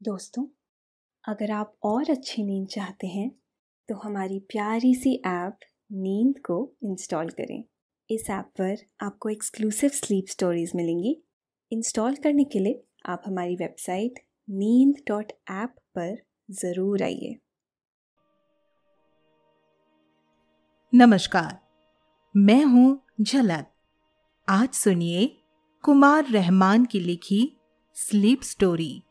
दोस्तों, अगर आप और अच्छी नींद चाहते हैं तो हमारी प्यारी सी ऐप नींद को इंस्टॉल करें। इस ऐप पर आपको एक्सक्लूसिव स्लीप स्टोरीज मिलेंगी। इंस्टॉल करने के लिए आप हमारी वेबसाइट नींद डॉट ऐप पर ज़रूर आइए। नमस्कार, मैं हूँ झलक आज सुनिए कुमार रहमान की लिखी स्लीप स्टोरी।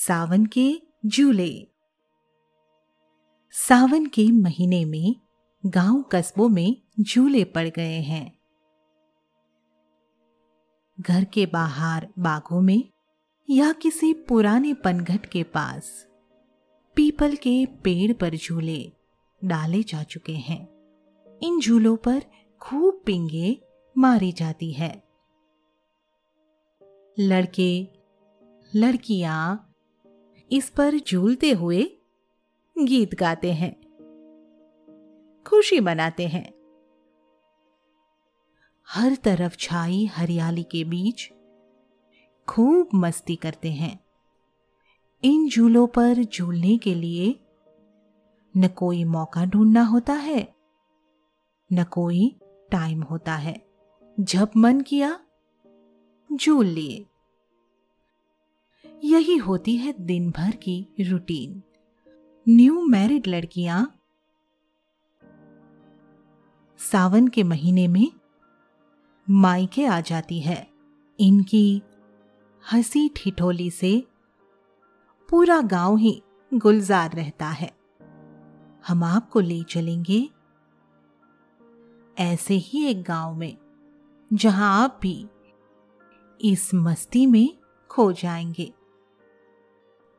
सावन के झूले सावन के महीने में गाँव कस्बों में झूले पड़ गए हैं। घर के बाहर बागों में या किसी पुराने पनघट के पास पीपल के पेड़ पर झूले डाले जा चुके हैं। इन झूलों पर खूब पिंगे मारी जाती है। लड़के, लड़कियाँ इस पर झूलते हुए गीत गाते हैं। खुशी मनाते हैं। हर तरफ़ छाई हरियाली के बीच खूब मस्ती करते हैं। इन झूलों पर झूलने के लिए न कोई मौका ढूंढना होता है, न कोई टाइम होता है। जब मन किया, झूल लिए। यही होती है दिन भर की रूटीन। न्यू मैरिड लड़कियाँ सावन के महीने में मायके आ जाती है। इनकी हँसी ठिठोली से पूरा गाँव ही गुलजार रहता है। हम आपको ले चलेंगे ऐसे ही एक गाँव में, जहाँ आप भी इस मस्ती में खो जाएँगे।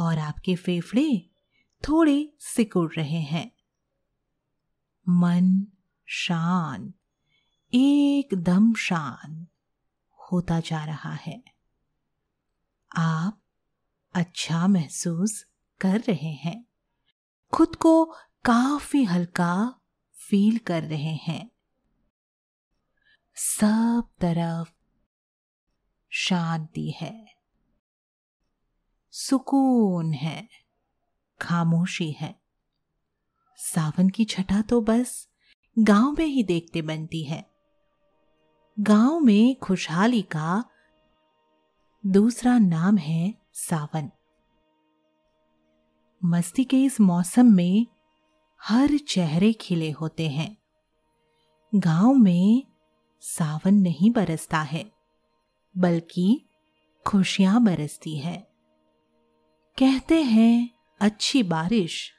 और आपके फेफड़े थोड़े सिकुड़ रहे हैं। मन शांत, एकदम शांत होता जा रहा है। आप अच्छा महसूस कर रहे हैं। खुद को काफ़ी हल्का फील कर रहे हैं। सब तरफ़ शांति है। सुकून है, खामोशी है। सावन की छटा तो बस गाँव में ही देखते बनती है। गाँव में खुशहाली का दूसरा नाम है सावन। मस्ती के इस मौसम में हर चेहरे खिले होते हैं। गाँव में सावन नहीं बरसता है, बल्कि खुशियाँ बरसती है। कहते हैं, अच्छी बारिश।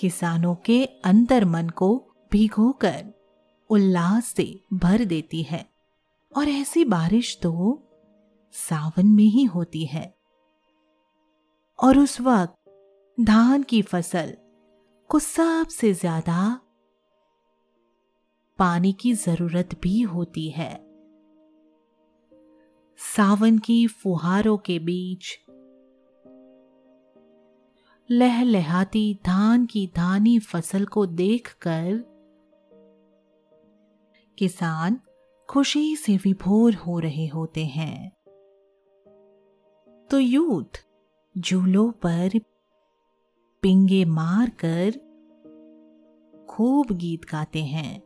किसानों के अंतर मन को भिगोकर उल्लास से भर देती है। और ऐसी बारिश तो सावन में ही होती है। और उस वक्त धान की फ़सल को सबसे ज़्यादा पानी की ज़रूरत भी होती है। सावन की फुहारों के बीच लहलहाती धान की धानी फ़सल को देखकर किसान खुशी से विभोर हो रहे होते हैं। तो यूथ, झूलों पर पिंगे मारकर खूब गीत गाते हैं।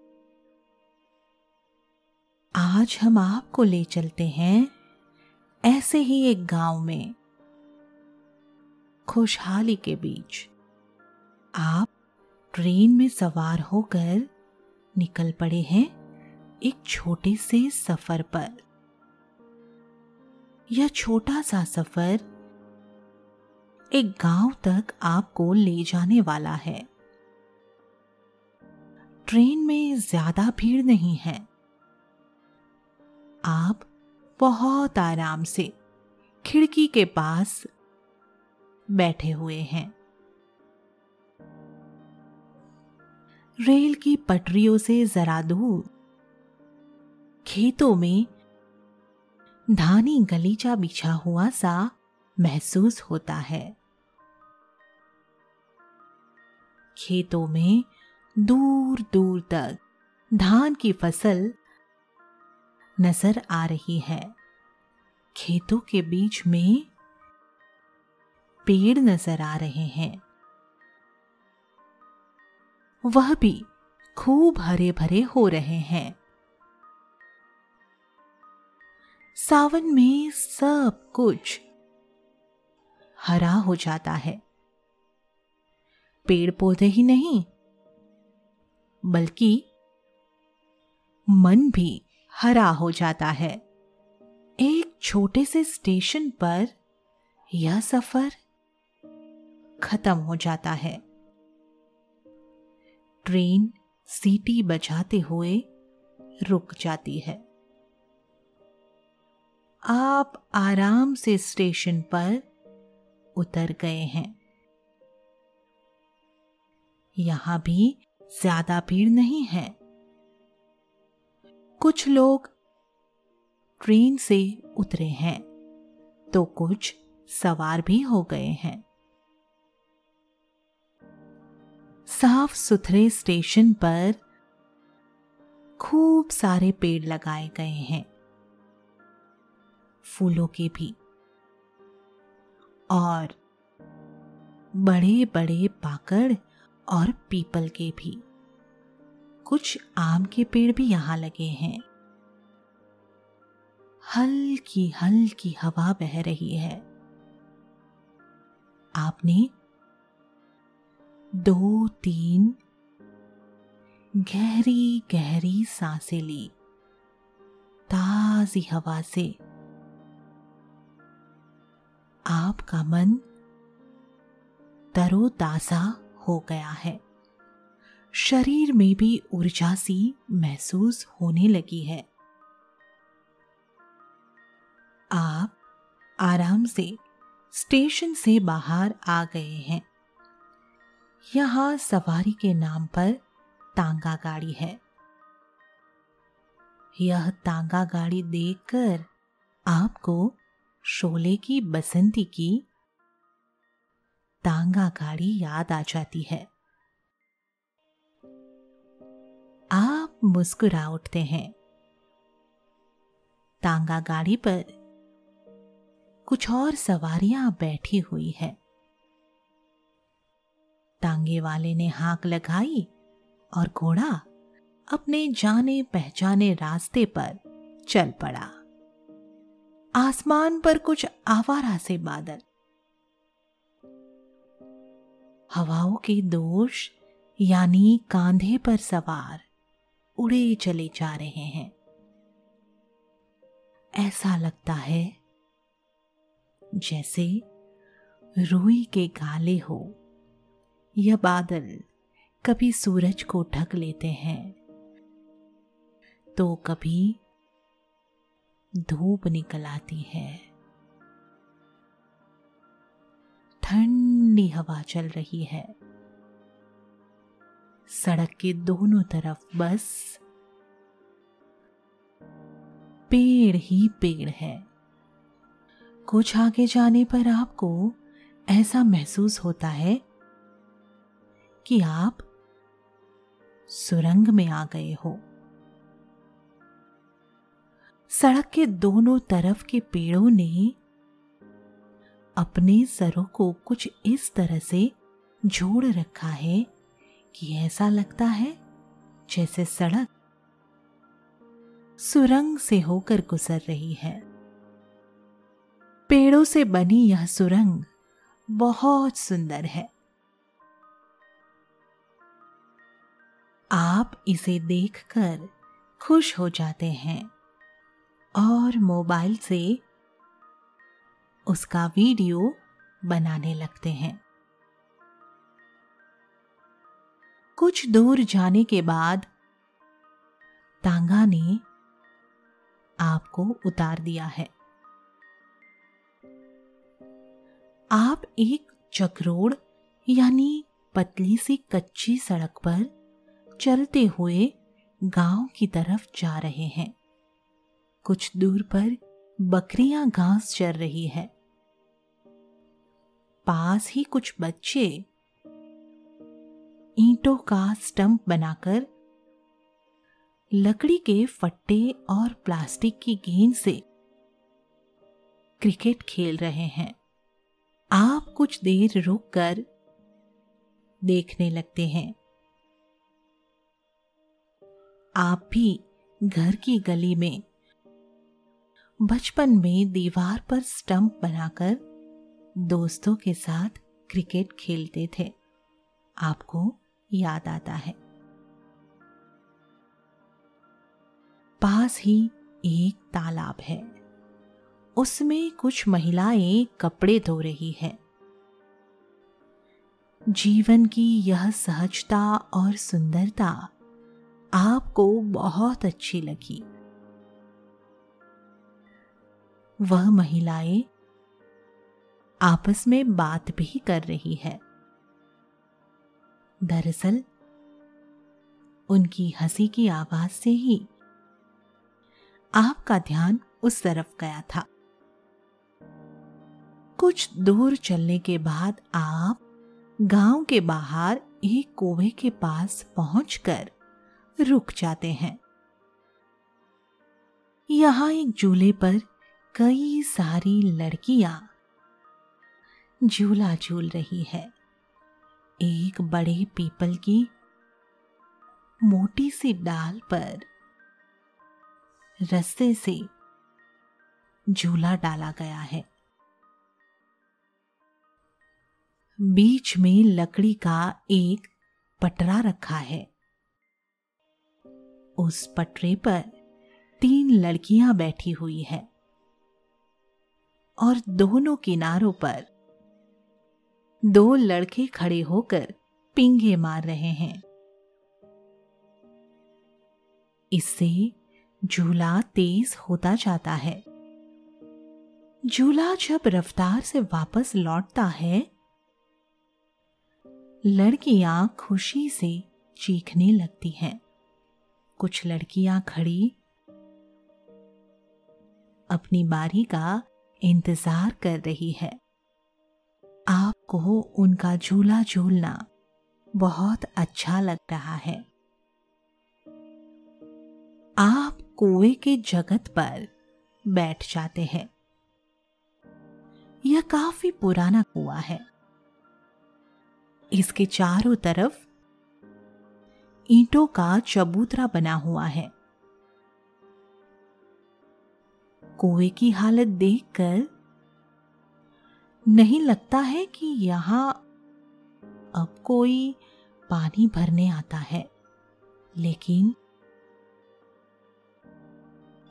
आज हम आपको ले चलते हैं ऐसे ही एक गाँव में। खुशहाली के बीच। आप ट्रेन में सवार होकर निकल पड़े हैं एक छोटे से सफ़र पर। यह छोटा सा सफ़र एक गाँव तक आपको ले जाने वाला है। ट्रेन में ज़्यादा भीड़ नहीं है। आप बहुत आराम से खिड़की के पास बैठे हुए हैं। रेल की पटरियों से जरा दूर, खेतों में धानी गलीचा बिछा हुआ सा महसूस होता है। खेतों में दूर दूर तक धान की फ़सल नज़र आ रही है। खेतों के बीच में पेड़ नज़र आ रहे हैं। वह भी खूब हरे भरे हो रहे हैं। सावन में सब कुछ हरा हो जाता है। पेड़ पौधे ही नहीं, बल्कि मन भी हरा हो जाता है। एक छोटे से स्टेशन पर यह सफ़र खत्म हो जाता है। ट्रेन सीटी बजाते हुए रुक जाती है। आप आराम से स्टेशन पर उतर गए हैं। यहाँ भी ज़्यादा भीड़ नहीं है। कुछ लोग ट्रेन से उतरे हैं तो कुछ सवार भी हो गए हैं। साफ़ सुथरे स्टेशन पर खूब सारे पेड़ लगाए गए हैं। फूलों के भी। और बड़े बड़े पाकड़ और पीपल के भी। कुछ आम के पेड़ भी यहाँ लगे हैं। हल्की हल्की हवा बह रही है। आपने दो, तीन। गहरी गहरी साँसें ली। ताजी हवा से। आपका मन तरोताजा हो गया है। शरीर में भी ऊर्जा सी महसूस होने लगी है। आप आराम से स्टेशन से बाहर आ गए हैं। यहाँ सवारी के नाम पर तांगा गाड़ी है। यह तांगा गाड़ी देखकर आपको शोले की बसंती की तांगा गाड़ी याद आ जाती है। आप मुस्कुरा उठते हैं। तांगा गाड़ी पर कुछ और सवारियाँ बैठी हुई है। तांगे वाले ने हाक लगाई और घोड़ा अपने जाने पहचाने रास्ते पर चल पड़ा। आसमान पर कुछ आवारा से बादल। हवाओं के दोष यानी कांधे पर सवार उड़े चले जा रहे हैं। ऐसा लगता है जैसे रुई के गाले हो। या बादल कभी सूरज को ढक लेते हैं तो कभी धूप निकल आती है। ठंडी हवा चल रही है। सड़क के दोनों तरफ़ बस, पेड़ ही पेड़ है। कुछ आगे जाने पर आपको ऐसा महसूस होता है कि आप सुरंग में आ गए हो। सड़क के दोनों तरफ़ के पेड़ों ने अपने सरों को कुछ इस तरह से जोड़ रखा है कि ऐसा लगता है जैसे सड़क सुरंग से होकर गुजर रही है। पेड़ों से बनी यह सुरंग बहुत सुंदर है। आप इसे देखकर खुश हो जाते हैं और मोबाइल से उसका वीडियो बनाने लगते हैं। कुछ दूर जाने के बाद तांगा ने आपको उतार दिया है। आप एक चक्रोड़ यानी पतली सी कच्ची सड़क पर चलते हुए गाँव की तरफ़ जा रहे हैं। कुछ दूर पर बकरियाँ घास चर रही है। पास ही कुछ बच्चे ईंटों का स्टंप बनाकर लकड़ी के फट्टे और प्लास्टिक की गेंद से क्रिकेट खेल रहे हैं। आप कुछ देर रुककर देखने लगते हैं। आप भी घर की गली में। बचपन में दीवार पर स्टंप बनाकर दोस्तों के साथ क्रिकेट खेलते थे। आपको याद आता है। पास ही एक तालाब है। उसमें कुछ महिलाएँ कपड़े धो रही है। जीवन की यह सहजता और सुंदरता आपको बहुत अच्छी लगी। वह महिलाएँ आपस में बात भी कर रही है। दरअसल, उनकी हँसी की आवाज़ से ही आपका ध्यान उस तरफ़ गया था। कुछ दूर चलने के बाद आप गाँव के बाहर एक कुएँ के पास पहुंचकर रुक जाते हैं। यहाँ एक झूले पर कई सारी लड़कियाँ झूला झूल रही है। एक बड़े पीपल की मोटी सी डाल पर रस्ते से झूला डाला गया है। बीच में लकड़ी का एक पटरा रखा है। उस पटरे पर तीन लड़कियाँ बैठी हुई है और दोनों किनारों पर दो लड़के खड़े होकर पिंगे मार रहे हैं। इससे झूला तेज होता जाता है। झूला जब रफ्तार से वापस लौटता है, लड़कियाँ खुशी से चीखने लगती हैं। कुछ लड़कियाँ खड़ी। अपनी बारी का इंतज़ार कर रही है। आपको उनका झूला झूलना बहुत अच्छा लग रहा है। आप कुएँ के जगत पर बैठ जाते हैं। यह काफ़ी पुराना कुआ है। इसके चारों तरफ़ ईंटों का चबूतरा बना हुआ है। कुएँ की हालत देखकर नहीं लगता है कि यहाँ अब कोई पानी भरने आता है, लेकिन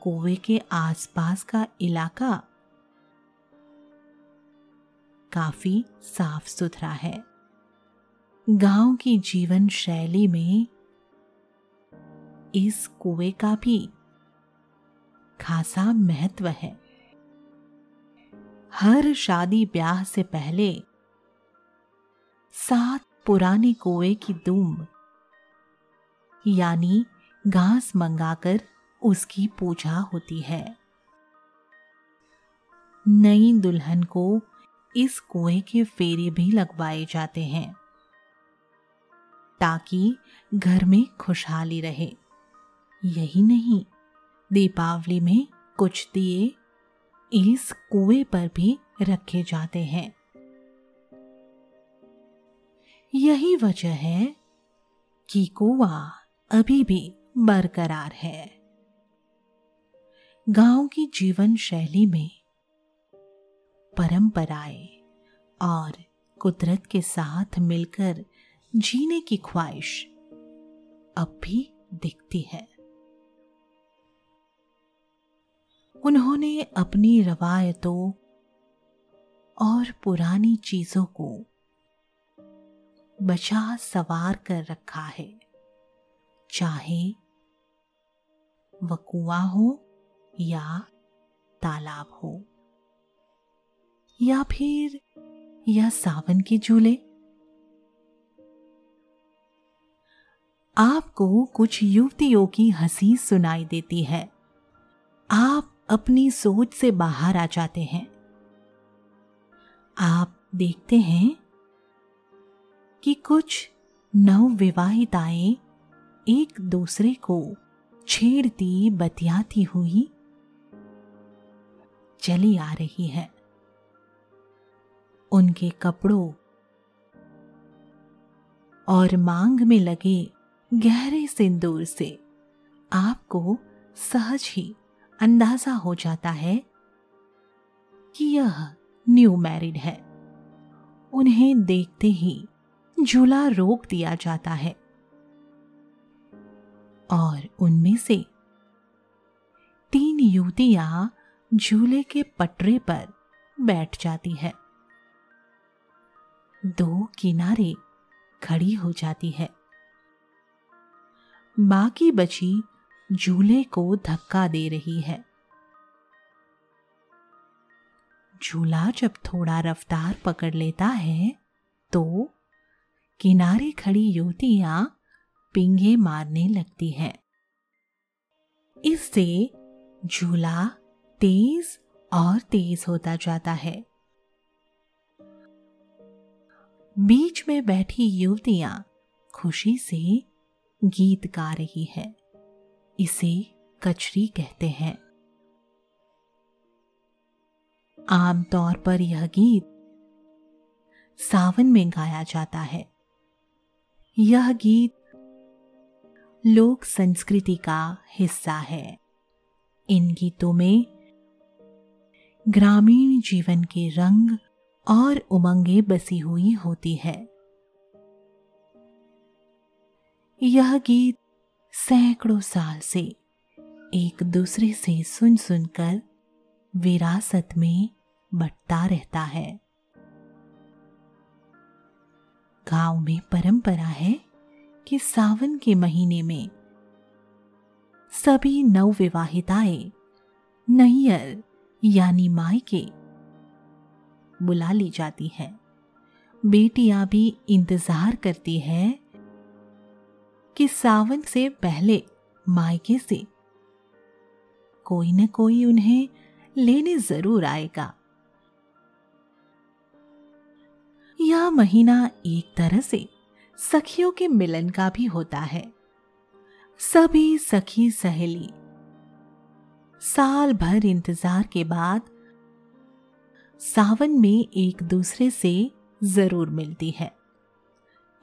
कुएँ के आसपास का इलाका काफ़ी साफ़ सुथरा है। गाँव की जीवन शैली में इस कुएँ का भी खासा महत्व है। हर शादी ब्याह से पहले सात पुराने कुएँ की दूम यानी घास मंगाकर उसकी पूजा होती है। नई दुल्हन को इस कुएँ के फेरे भी लगवाए जाते हैं, ताकि घर में खुशहाली रहे। यही नहीं। दीपावली में कुछ दिए इस कुएँ पर भी रखे जाते हैं। यही वजह है कि कुआ अभी भी बरकरार है। गाँव की जीवन शैली में परंपराएँ और कुदरत के साथ मिलकर जीने की ख्वाहिश अब भी दिखती है। उन्होंने अपनी रवायतों और पुरानी चीज़ों को बचा सवार कर रखा है। चाहे वह कुआ हो या तालाब हो, या फिर या सावन के झूले। आपको कुछ युवतियों की हँसी सुनाई देती है। आप अपनी सोच से बाहर आ जाते हैं। आप देखते हैं कि कुछ नवविवाहिताएँ एक दूसरे को छेड़ती, बतियाती हुई चली आ रही है। उनके कपड़ों और मांग में लगे गहरे सिंदूर से आपको सहज ही अंदाज़ा हो जाता है कि यह न्यू मैरिड है। उन्हें देखते ही झूला रोक दिया जाता है। और उनमें से तीन युवतियाँ झूले के पटरे पर बैठ जाती है। दो किनारे खड़ी हो जाती है। बाकी बची झूले को धक्का दे रही है। झूला जब थोड़ा रफ्तार पकड़ लेता है तो किनारे खड़ी युवतियाँ पिंगे मारने लगती हैं। इससे झूला तेज और तेज होता जाता है। बीच में बैठी युवतियाँ खुशी से गीत गा रही है। इसे कचरी कहते हैं। आमतौर पर यह गीत सावन में गाया जाता है। यह गीत लोक संस्कृति का हिस्सा है। इन गीतों में ग्रामीण जीवन के रंग और उमंगे बसी हुई होती है। यह गीत सैकड़ों साल से एक दूसरे से सुन सुनकर विरासत में बटता रहता है। गाँव में परंपरा है कि सावन के महीने में सभी नवविवाहिताएँ नैयर यानी मायके बुला ली जाती है। बेटियाँ भी इंतज़ार करती है कि सावन से पहले मायके से। कोई न कोई उन्हें लेने ज़रूर आएगा। यह महीना एक तरह से सखियों के मिलन का भी होता है। सभी सखी सहेली। साल भर इंतज़ार के बाद सावन में एक दूसरे से ज़रूर मिलती है।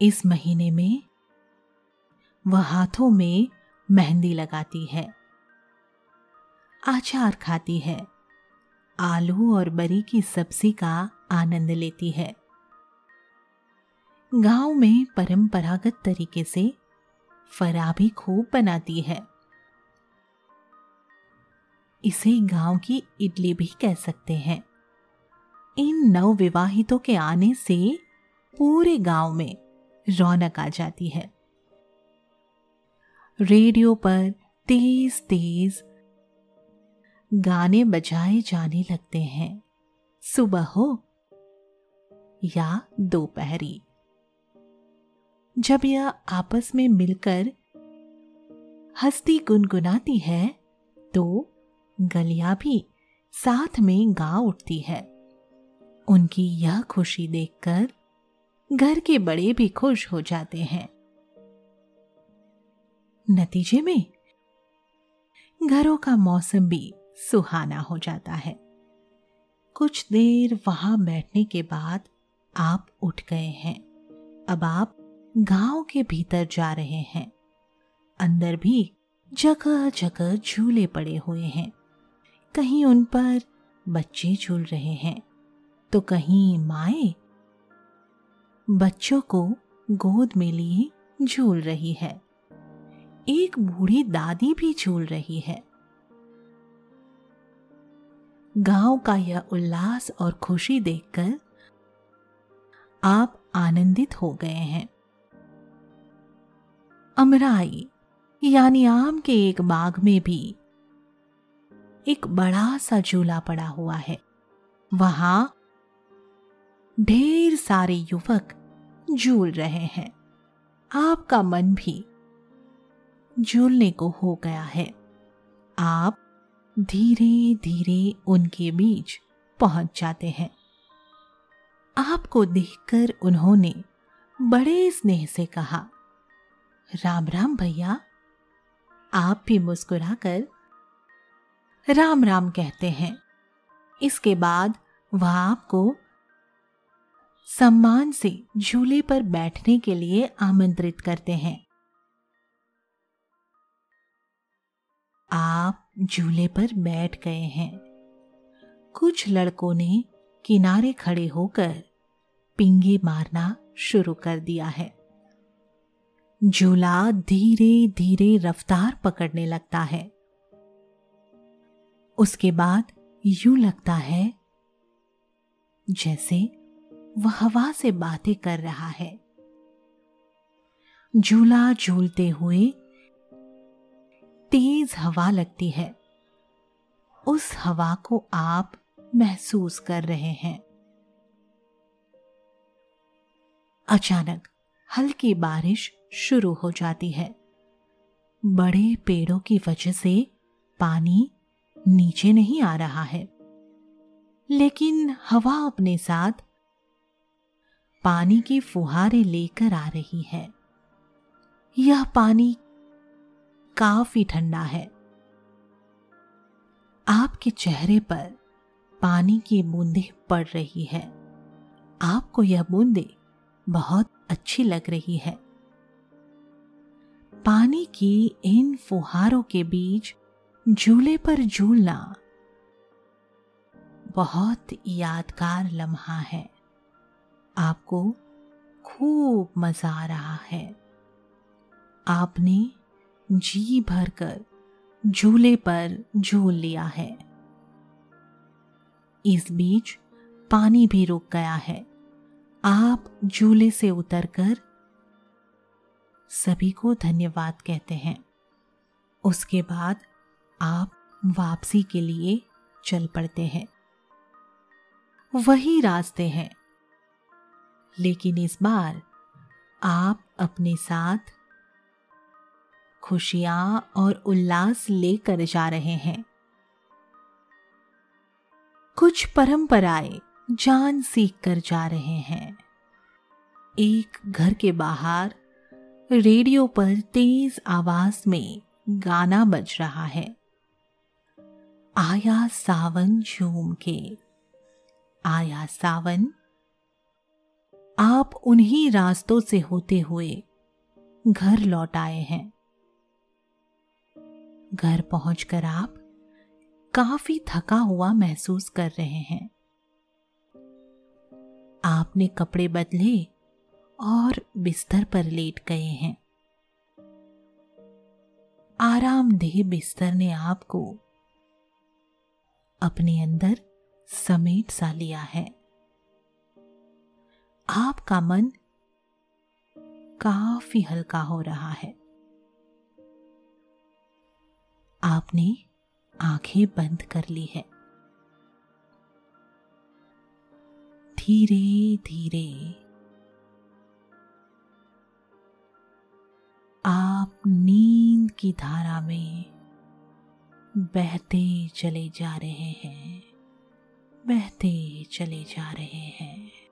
इस महीने में वह हाथों में मेहंदी लगाती है आचार खाती है, आलू और बरी की सब्ज़ी का आनंद लेती है। गाँव में परंपरागत तरीके से फरा भी खूब बनाती है। इसे गाँव की इडली भी कह सकते हैं। इन नवविवाहितों के आने से पूरे गाँव में रौनक आ जाती है। रेडियो पर तेज तेज गाने बजाए जाने लगते हैं। सुबह हो या दोपहरी। जब यह आपस में मिलकर हस्ती गुनगुनाती है तो गलियाँ भी साथ में गा उठती है। उनकी यह खुशी देखकर घर के बड़े भी खुश हो जाते हैं। नतीजे में घरों का मौसम भी सुहाना हो जाता है। कुछ देर वहाँ बैठने के बाद आप उठ गए हैं। अब आप गाँव के भीतर जा रहे हैं। अंदर भी जगह जगह झूले पड़े हुए हैं। कहीं उन पर बच्चे झूल रहे हैं। तो कहीं माए बच्चों को गोद में लिए झूल रही है। एक बूढ़ी दादी भी झूल रही है। गाँव का यह उल्लास और खुशी देखकर आप आनंदित हो गए हैं। अमराई, यानी आम के एक बाग में भी एक बड़ा सा झूला पड़ा हुआ है। वहाँ ढेर सारे युवक झूल रहे हैं। आपका मन भी झूलने को हो गया है। आप धीरे धीरे उनके बीच पहुँच जाते हैं। आपको देखकर उन्होंने बड़े स्नेह से कहा, राम राम भैया। आप भी मुस्कुराकर, राम राम कहते हैं। इसके बाद वह आपको सम्मान से झूले पर बैठने के लिए आमंत्रित करते हैं। आप झूले पर बैठ गए हैं। कुछ लड़कों ने किनारे खड़े होकर पिंगे मारना शुरू कर दिया है। झूला धीरे धीरे रफ्तार पकड़ने लगता है। उसके बाद यूँ लगता है जैसे वह हवा से बातें कर रहा है। झूला झूलते हुए तेज हवा लगती है। उस हवा को आप महसूस कर रहे हैं। अचानक हल्की बारिश शुरू हो जाती है। बड़े पेड़ों की वजह से पानी नीचे नहीं आ रहा है। लेकिन हवा अपने साथ पानी की फुहारे लेकर आ रही है। यह पानी काफ़ी ठंडा है। आपके चेहरे पर पानी की बूंदें पड़ रही है। आपको यह बूंदें बहुत अच्छी लग रही है। पानी की इन फुहारों के बीच झूले पर झूलना बहुत यादगार लम्हा है। आपको खूब मज़ा आ रहा है। आपने जी भरकर झूले पर झूल लिया है। इस बीच पानी भी रुक गया है। आप झूले से उतरकर सभी को धन्यवाद कहते हैं। उसके बाद आप वापसी के लिए चल पड़ते हैं। वही रास्ते हैं। लेकिन इस बार आप अपने साथ खुशियाँ और उल्लास लेकर जा रहे हैं। कुछ परंपराएँ जान सीख कर जा रहे हैं। एक घर के बाहर रेडियो पर तेज आवाज़ में गाना बज रहा है। आया सावन झूम के। आया सावन। आप उन्हीं रास्तों से होते हुए घर लौट आए हैं। घर पहुंचकर आप काफ़ी थका हुआ महसूस कर रहे हैं। आपने कपड़े बदले और बिस्तर पर लेट गए हैं। आरामदेह बिस्तर ने आपको अपने अंदर समेट सा लिया है। आपका मन काफ़ी हल्का हो रहा है। आपने आँखें बंद कर ली है। धीरे धीरे। आप नींद की धारा में बहते चले जा रहे हैं, बहते चले जा रहे हैं।